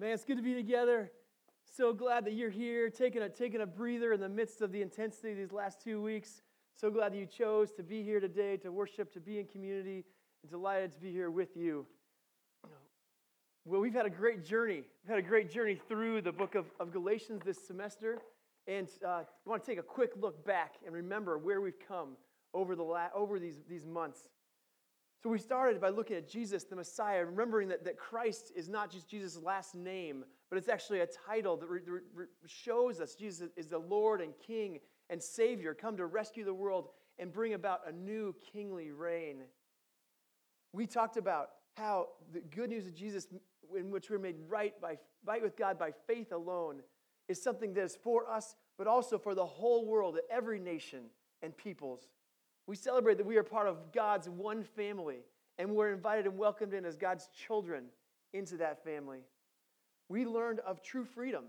Man, it's good to be together. So glad that you're here, taking a, taking a breather in the midst of the intensity of these last two weeks. So glad that you chose to be here today, to worship, to be in community, and delighted to be here with you. Well, we've had a great journey. We've had a great journey through the book of, of Galatians this semester. And uh, I want to take a quick look back and remember where we've come over, the la- over these, these months. So we started by looking at Jesus, the Messiah, remembering that, that Christ is not just Jesus' last name, but it's actually a title that re- re- shows us Jesus is the Lord and King and Savior, come to rescue the world and bring about a new kingly reign. We talked about how the good news of Jesus, in which we're made right, by, right with God by faith alone, is something that is for us, but also for the whole world, every nation and peoples. We celebrate that we are part of God's one family, and we're invited and welcomed in as God's children into that family. We learned of true freedom,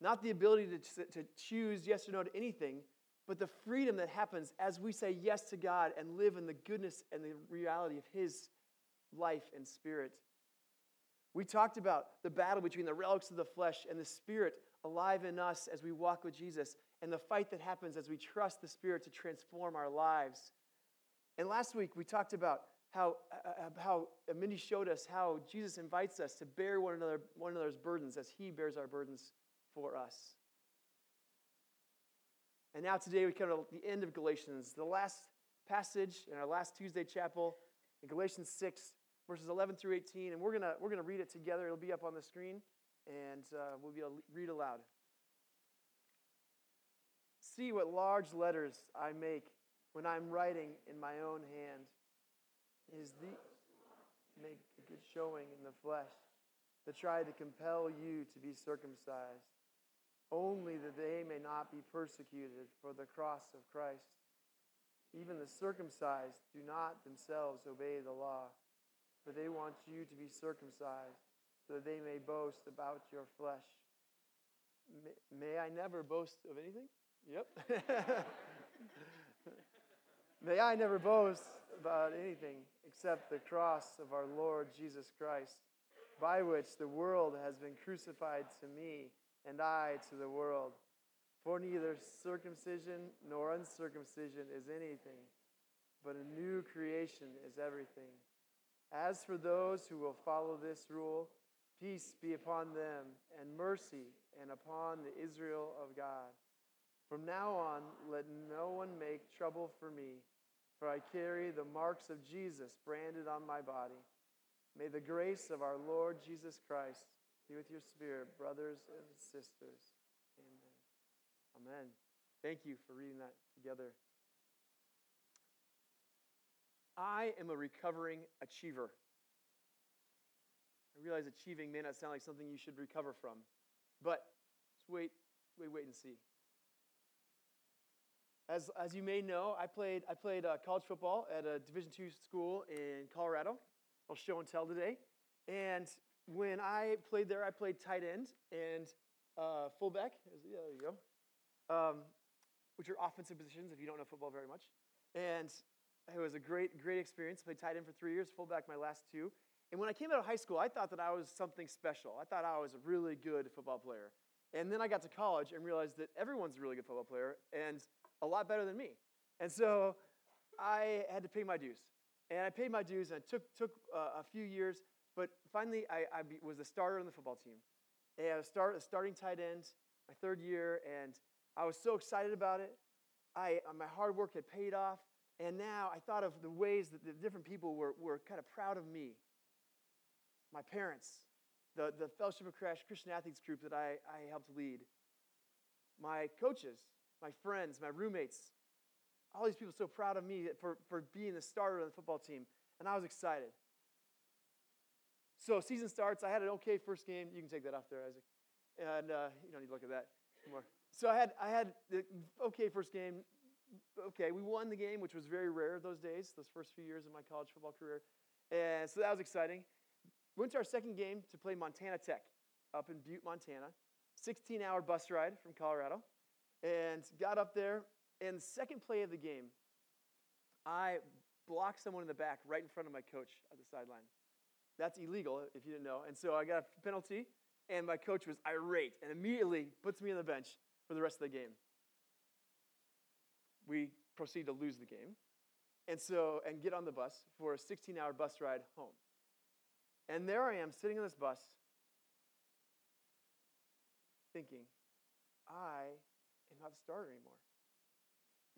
not the ability to, to choose yes or no to anything, but the freedom that happens as we say yes to God and live in the goodness and the reality of His life and spirit. We talked about the battle between the relics of the flesh and the spirit alive in us as we walk with Jesus and the fight that happens as we trust the Spirit to transform our lives. And last week, we talked about how, uh, uh, how Mindy showed us how Jesus invites us to bear one, another, one another's burdens as he bears our burdens for us. And now today we come to the end of Galatians, the last passage in our last Tuesday chapel in Galatians 6, verses 11 through 18. And we're going we're going to read it together. It'll be up on the screen, and uh, we'll be able to read aloud. See what large letters I make when I'm writing in my own hand. Is the make a good showing in the flesh to try to compel you to be circumcised, only that they may not be persecuted for the cross of Christ. Even the circumcised do not themselves obey the law, but they want you to be circumcised so that they may boast about your flesh. May, may I never boast of anything? Yep. May I never boast about anything except the cross of our Lord Jesus Christ, by which the world has been crucified to me and I to the world. For neither circumcision nor uncircumcision is anything, but a new creation is everything. As for those who will follow this rule, peace be upon them, and mercy and upon the Israel of God. From now on, let no one make trouble for me, for I carry the marks of Jesus branded on my body. May the grace of our Lord Jesus Christ be with your spirit, brothers and sisters. Amen. Amen. Thank you for reading that together. I am a recovering achiever. I realize achieving may not sound like something you should recover from, but just wait, wait, wait and see. As, as you may know, I played, I played uh, college football at a Division II school in Colorado. I'll show and tell today. And when I played there, I played tight end and uh, fullback. Yeah, there you go. Um, which are offensive positions if you don't know football very much. And it was a great, great experience. I played tight end for three years, fullback my last two. And when I came out of high school, I thought that I was something special. I thought I was a really good football player. And then I got to college and realized that everyone's a really good football player. And a lot better than me. And so I had to pay my dues. And I paid my dues, and it took, took uh, a few years, but finally I, I was a starter on the football team. And I was start, a starting tight end my third year, and I was so excited about it. I, uh, my hard work had paid off, and now I thought of the ways that the different people were, were kind of proud of me. My parents, the, the Fellowship of Christian Athletes group that I, I helped lead, my coaches, my friends, my roommates, all these people so proud of me for, for being the starter on the football team. And I was excited. So season starts. I had an okay first game. You can take that off there, Isaac. And uh, you don't need to look at that anymore. So I had I had the okay first game. Okay, we won the game, which was very rare those days, those first few years of my college football career. And so that was exciting. Went to our second game to play Montana Tech up in Butte, Montana. 16 hour bus ride from Colorado and got up there. And second play of the game, I blocked someone in the back right in front of my coach at the sideline. That's illegal if you didn't know. And so I got a penalty, And my coach was irate and immediately puts me on the bench for the rest of the game. We proceed to lose the game. And so, and get on the bus for a 16 hour bus ride home. And there I am sitting on this bus thinking, I am not the starter anymore.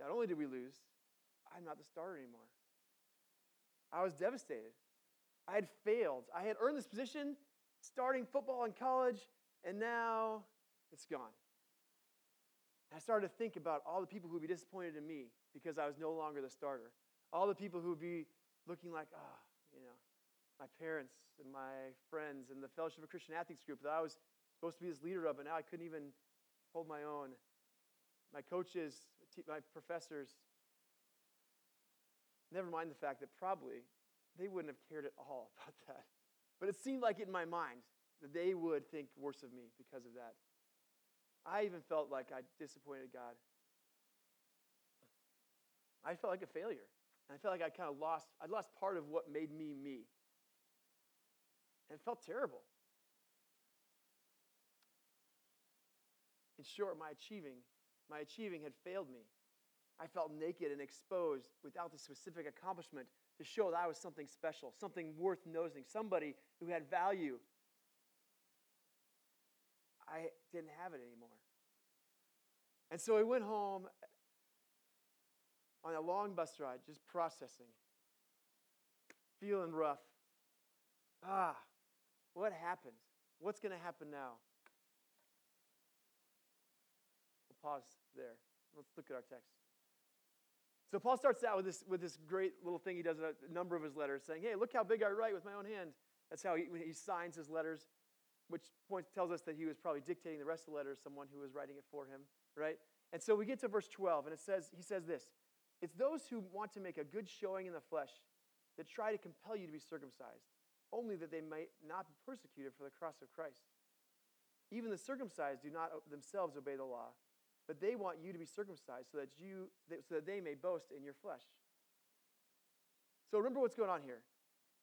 Not only did we lose, I'm not the starter anymore. I was devastated. I had failed. I had earned this position starting football in college, and now it's gone. I started to think about all the people who would be disappointed in me because I was no longer the starter. All the people who would be looking like, ah, oh, my parents and my friends and the Fellowship of Christian Athletes group that I was supposed to be this leader of, and now I couldn't even hold my own. My coaches, my professors, never mind the fact that probably they wouldn't have cared at all about that. But it seemed like in my mind that they would think worse of me because of that. I even felt like I disappointed God. I felt like a failure. And I felt like I kind of lost, I'd lost part of what made me me. And it felt terrible. In short, my achieving, my achieving had failed me. I felt naked and exposed without the specific accomplishment to show that I was something special, something worth noticing, somebody who had value. I didn't have it anymore. And so I went home on a long bus ride, just processing, feeling rough. Ah, what happened? What's going to happen now? We'll pause there. Let's look at our text. So Paul starts out with this, with this great little thing he does in a number of his letters, saying, Hey, look how big I write with my own hand. That's how he, he signs his letters, which point, tells us that he was probably dictating the rest of the letters, someone who was writing it for him, right? And so we get to verse 12, and it says, he says this It's those who want to make a good showing in the flesh that try to compel you to be circumcised, only that they might not be persecuted for the cross of Christ. Even the circumcised do not themselves obey the law but they want you to be circumcised so that you so that they may boast in your flesh. So remember what's going on here.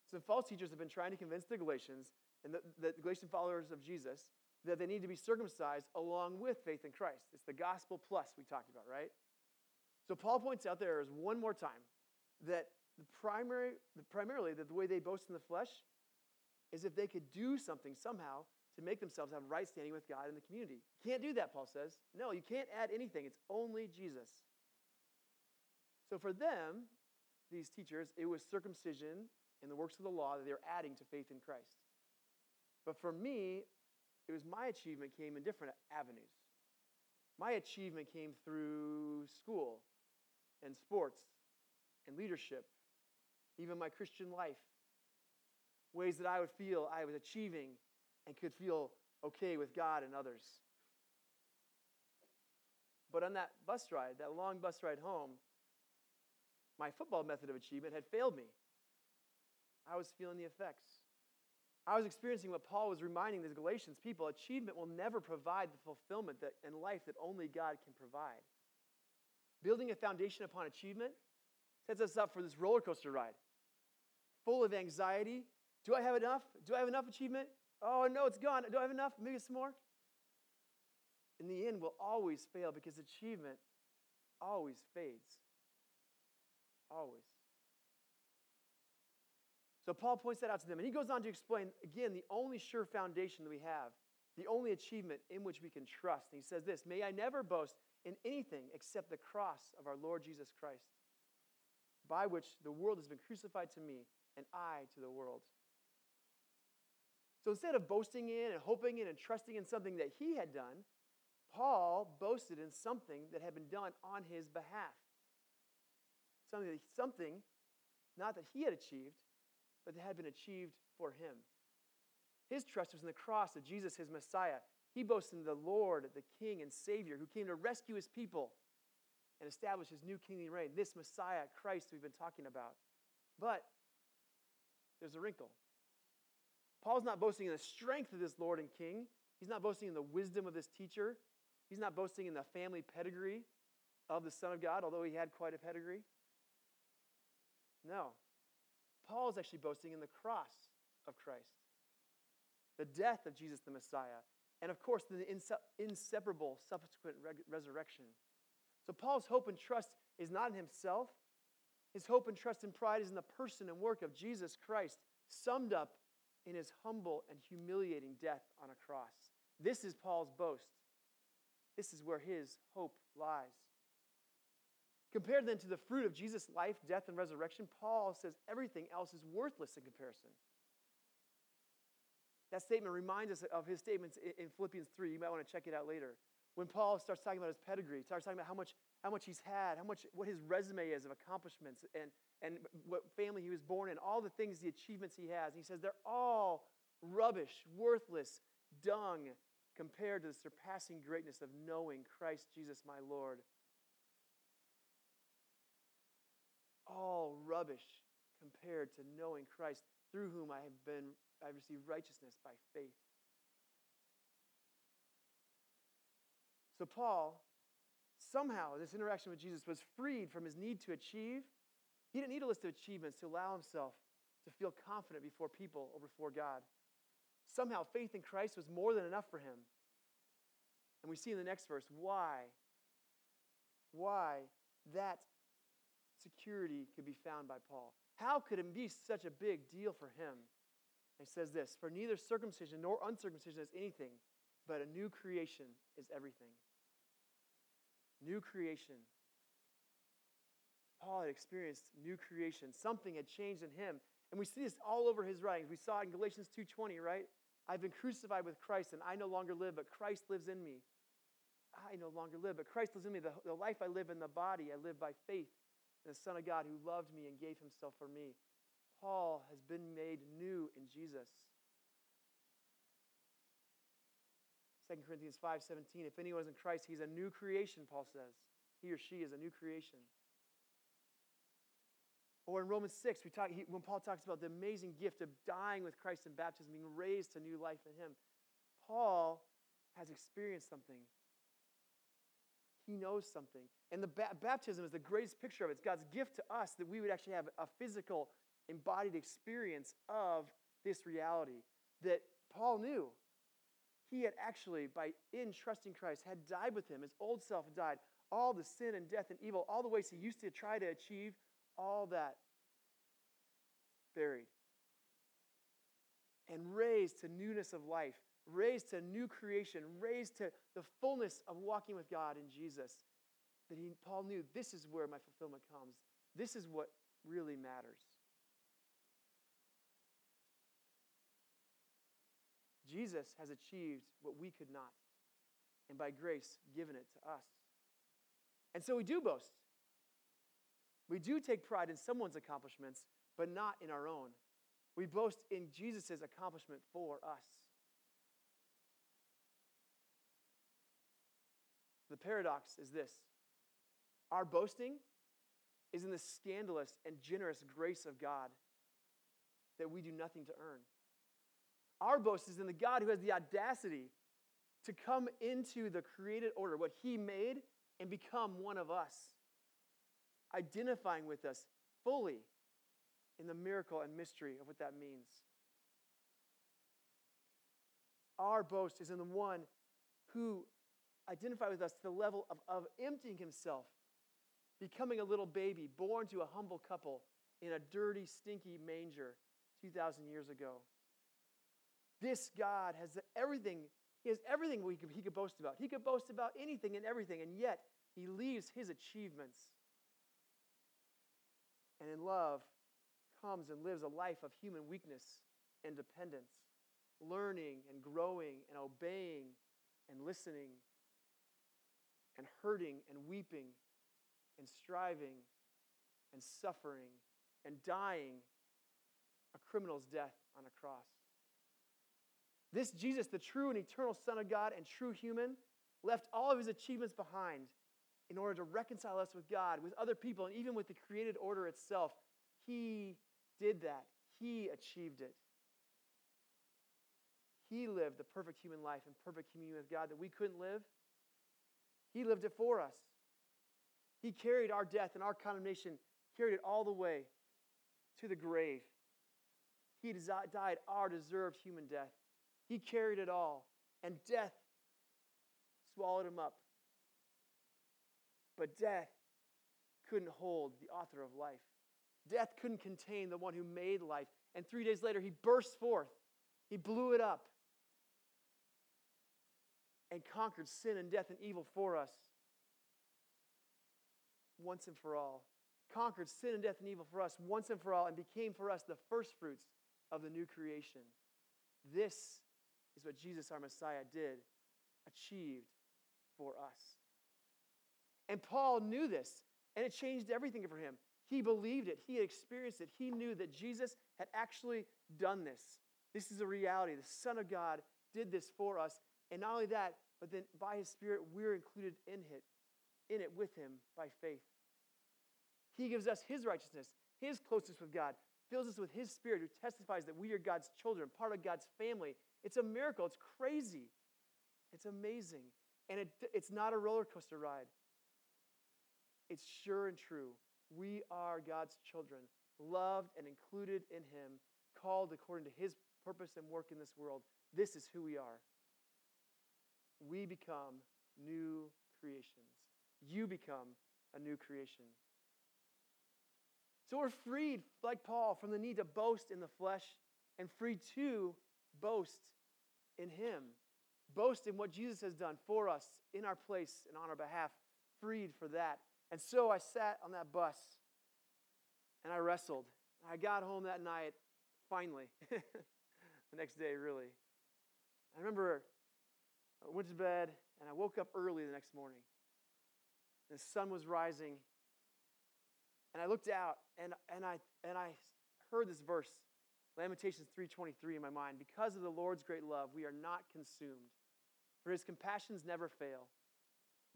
Some false teachers have been trying to convince the Galatians and the, the Galatian followers of Jesus that they need to be circumcised along with faith in Christ. It's the gospel plus we talked about, right? So Paul points out there is one more time that the primary, primarily that the way they boast in the flesh is if they could do something somehow to make themselves have right standing with God in the community. You Can't do that, Paul says. No, you can't add anything. It's only Jesus. So for them, these teachers, it was circumcision and the works of the law that they were adding to faith in Christ. But for me, it was my achievement came in different avenues. My achievement came through school and sports and leadership, even my Christian life. Ways that I would feel I was achieving and could feel okay with God and others. But on that bus ride, that long bus ride home, my football method of achievement had failed me. I was feeling the effects. I was experiencing what Paul was reminding the Galatians people achievement will never provide the fulfillment that, in life that only God can provide. Building a foundation upon achievement sets us up for this roller coaster ride full of anxiety. Do I have enough? Do I have enough achievement? Oh, no, it's gone. Do I have enough? Maybe some more? In the end, we'll always fail because achievement always fades. Always. So Paul points that out to them. And he goes on to explain, again, the only sure foundation that we have, the only achievement in which we can trust. And he says this May I never boast in anything except the cross of our Lord Jesus Christ, by which the world has been crucified to me and I to the world. So instead of boasting in and hoping in and trusting in something that he had done, Paul boasted in something that had been done on his behalf. Something, something not that he had achieved, but that had been achieved for him. His trust was in the cross of Jesus, his Messiah. He boasted in the Lord, the King and Savior, who came to rescue his people and establish his new kingly reign. This Messiah, Christ, we've been talking about. But there's a wrinkle. Paul's not boasting in the strength of this Lord and King. He's not boasting in the wisdom of this teacher. He's not boasting in the family pedigree of the Son of God, although he had quite a pedigree. No. Paul is actually boasting in the cross of Christ. the death of Jesus the Messiah, and of course, the inseparable subsequent resurrection. So, Paul's hope and trust is not in himself. His hope and trust and pride is in the person and work of Jesus Christ, summed up in his humble and humiliating death on a cross. This is Paul's boast. This is where his hope lies. Compared then to the fruit of Jesus' life, death, and resurrection, Paul says everything else is worthless in comparison. That statement reminds us of his statements in Philippians 3. You might want to check it out later. When Paul starts talking about his pedigree, starts talking about how much, how much he's had, how much, what his resume is of accomplishments, and, and what family he was born in, all the things, the achievements he has. And he says they're all rubbish, worthless, dung compared to the surpassing greatness of knowing Christ Jesus my Lord. All rubbish compared to knowing Christ, through whom I have been I received righteousness by faith. So Paul somehow this interaction with Jesus was freed from his need to achieve. He didn't need a list of achievements to allow himself to feel confident before people or before God. Somehow, faith in Christ was more than enough for him. And we see in the next verse why, why that security could be found by Paul. How could it be such a big deal for him? he says this For neither circumcision nor uncircumcision is anything, but a new creation is everything. New creation. Paul had experienced new creation. Something had changed in him. And we see this all over his writings. We saw it in Galatians 2:20, right? I've been crucified with Christ, and I no longer live, but Christ lives in me. I no longer live, but Christ lives in me. The, the life I live in the body, I live by faith in the Son of God who loved me and gave himself for me. Paul has been made new in Jesus. 2 Corinthians 5:17 If anyone is in Christ, he's a new creation, Paul says. He or she is a new creation. Or in Romans 6, we talk, he, when Paul talks about the amazing gift of dying with Christ in baptism, being raised to new life in him, Paul has experienced something. He knows something. And the ba- baptism is the greatest picture of it. It's God's gift to us that we would actually have a physical, embodied experience of this reality that Paul knew. He had actually, by in trusting Christ, had died with him. His old self had died. All the sin and death and evil, all the ways he used to try to achieve, all that buried. And raised to newness of life, raised to new creation, raised to the fullness of walking with God in Jesus. That he, Paul knew this is where my fulfillment comes. This is what really matters. Jesus has achieved what we could not, and by grace, given it to us. And so we do boast. We do take pride in someone's accomplishments, but not in our own. We boast in Jesus' accomplishment for us. The paradox is this our boasting is in the scandalous and generous grace of God that we do nothing to earn. Our boast is in the God who has the audacity to come into the created order, what He made, and become one of us, identifying with us fully in the miracle and mystery of what that means. Our boast is in the one who identified with us to the level of, of emptying himself, becoming a little baby, born to a humble couple in a dirty, stinky manger 2,000 years ago. This God has everything. He has everything we could, he could boast about. He could boast about anything and everything, and yet he leaves his achievements. And in love, comes and lives a life of human weakness and dependence, learning and growing and obeying and listening and hurting and weeping and striving and suffering and dying a criminal's death on a cross. This Jesus, the true and eternal Son of God and true human, left all of his achievements behind in order to reconcile us with God, with other people, and even with the created order itself. He did that, he achieved it. He lived the perfect human life in perfect communion with God that we couldn't live. He lived it for us. He carried our death and our condemnation, carried it all the way to the grave. He died our deserved human death He carried it all, and death swallowed him up. But death couldn't hold the author of life. Death couldn't contain the one who made life. And three days later, he burst forth. He blew it up and conquered sin and death and evil for us once and for all. Conquered sin and death and evil for us once and for all and became for us the first fruits of the new creation. This is what Jesus, our Messiah, did, achieved for us. And Paul knew this, and it changed everything for him. He believed it, he experienced it. He knew that Jesus had actually done this. This is a reality. The Son of God did this for us. And not only that, but then by his Spirit, we're included in it, in it with him by faith. He gives us his righteousness, his closeness with God, fills us with his Spirit who testifies that we are God's children, part of God's family. It's a miracle. It's crazy. It's amazing. And it, it's not a roller coaster ride. It's sure and true. We are God's children, loved and included in Him, called according to His purpose and work in this world. This is who we are. We become new creations. You become a new creation. So we're freed, like Paul, from the need to boast in the flesh and free to boast in Him. Boast in what Jesus has done for us in our place and on our behalf, freed for that. And so I sat on that bus and I wrestled. I got home that night, finally. the next day, really. I remember I went to bed and I woke up early the next morning. The sun was rising. And I looked out and, and, I, and I heard this verse, Lamentations 3.23 in my mind. Because of the Lord's great love, we are not consumed. For his compassions never fail.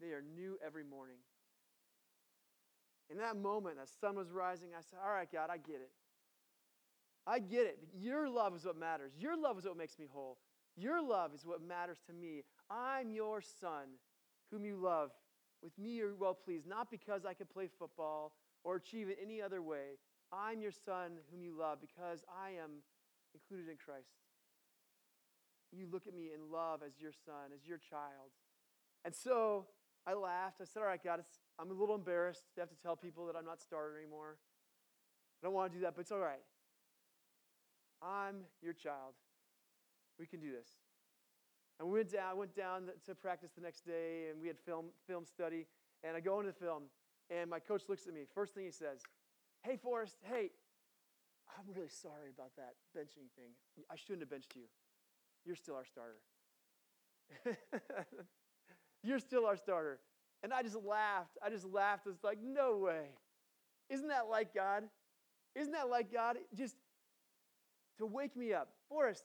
They are new every morning. In that moment, the sun was rising. I said, All right, God, I get it. I get it. Your love is what matters. Your love is what makes me whole. Your love is what matters to me. I'm your son, whom you love. With me, you're well pleased, not because I can play football or achieve it any other way. I'm your son, whom you love, because I am included in Christ. You look at me in love as your son, as your child. And so I laughed. I said, All right, God, I'm a little embarrassed to have to tell people that I'm not starter anymore. I don't want to do that, but it's all right. I'm your child. We can do this. And we went down, went down to practice the next day, and we had film, film study. And I go into the film, and my coach looks at me. First thing he says, Hey, Forrest, hey, I'm really sorry about that benching thing. I shouldn't have benched you. You're still our starter. You're still our starter. And I just laughed. I just laughed. It's like, no way. Isn't that like God? Isn't that like God? Just to wake me up. Forrest,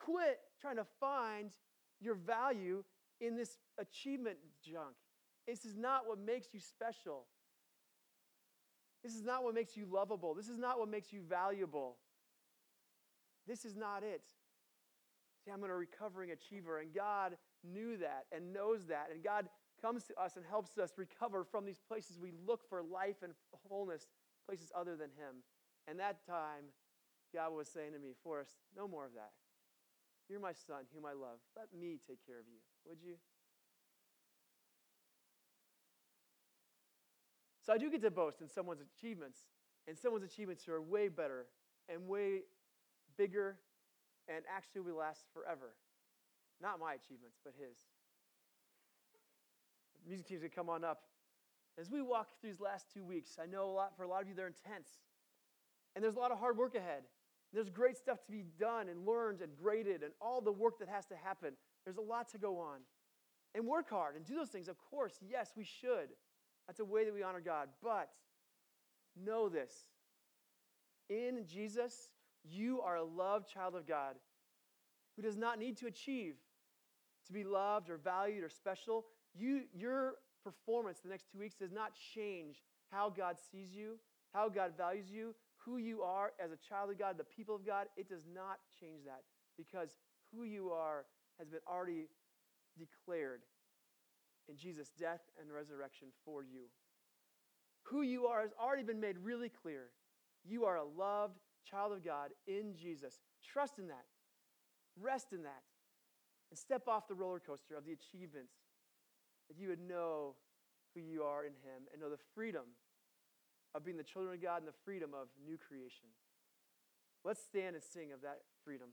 quit trying to find your value in this achievement junk. This is not what makes you special. This is not what makes you lovable. This is not what makes you valuable. This is not it. See, I'm a recovering achiever, and God knew that and knows that. And God comes to us and helps us recover from these places we look for life and wholeness, places other than Him. And that time, God was saying to me, Forrest, no more of that. You're my son, whom I love. Let me take care of you, would you? So I do get to boast in someone's achievements, and someone's achievements are way better and way bigger and actually will last forever. Not my achievements, but his. The music teams can come on up. As we walk through these last two weeks, I know a lot for a lot of you they're intense. And there's a lot of hard work ahead. There's great stuff to be done and learned and graded and all the work that has to happen. There's a lot to go on. And work hard and do those things. Of course, yes, we should. That's a way that we honor God. But know this in Jesus, you are a loved child of God who does not need to achieve to be loved or valued or special. You, your performance the next two weeks does not change how God sees you, how God values you, who you are as a child of God, the people of God. It does not change that because who you are has been already declared in Jesus' death and resurrection for you. Who you are has already been made really clear. You are a loved child of God in Jesus. Trust in that. Rest in that. and step off the roller coaster of the achievements, that you would know who you are in Him and know the freedom of being the children of God and the freedom of new creation. Let's stand and sing of that freedom.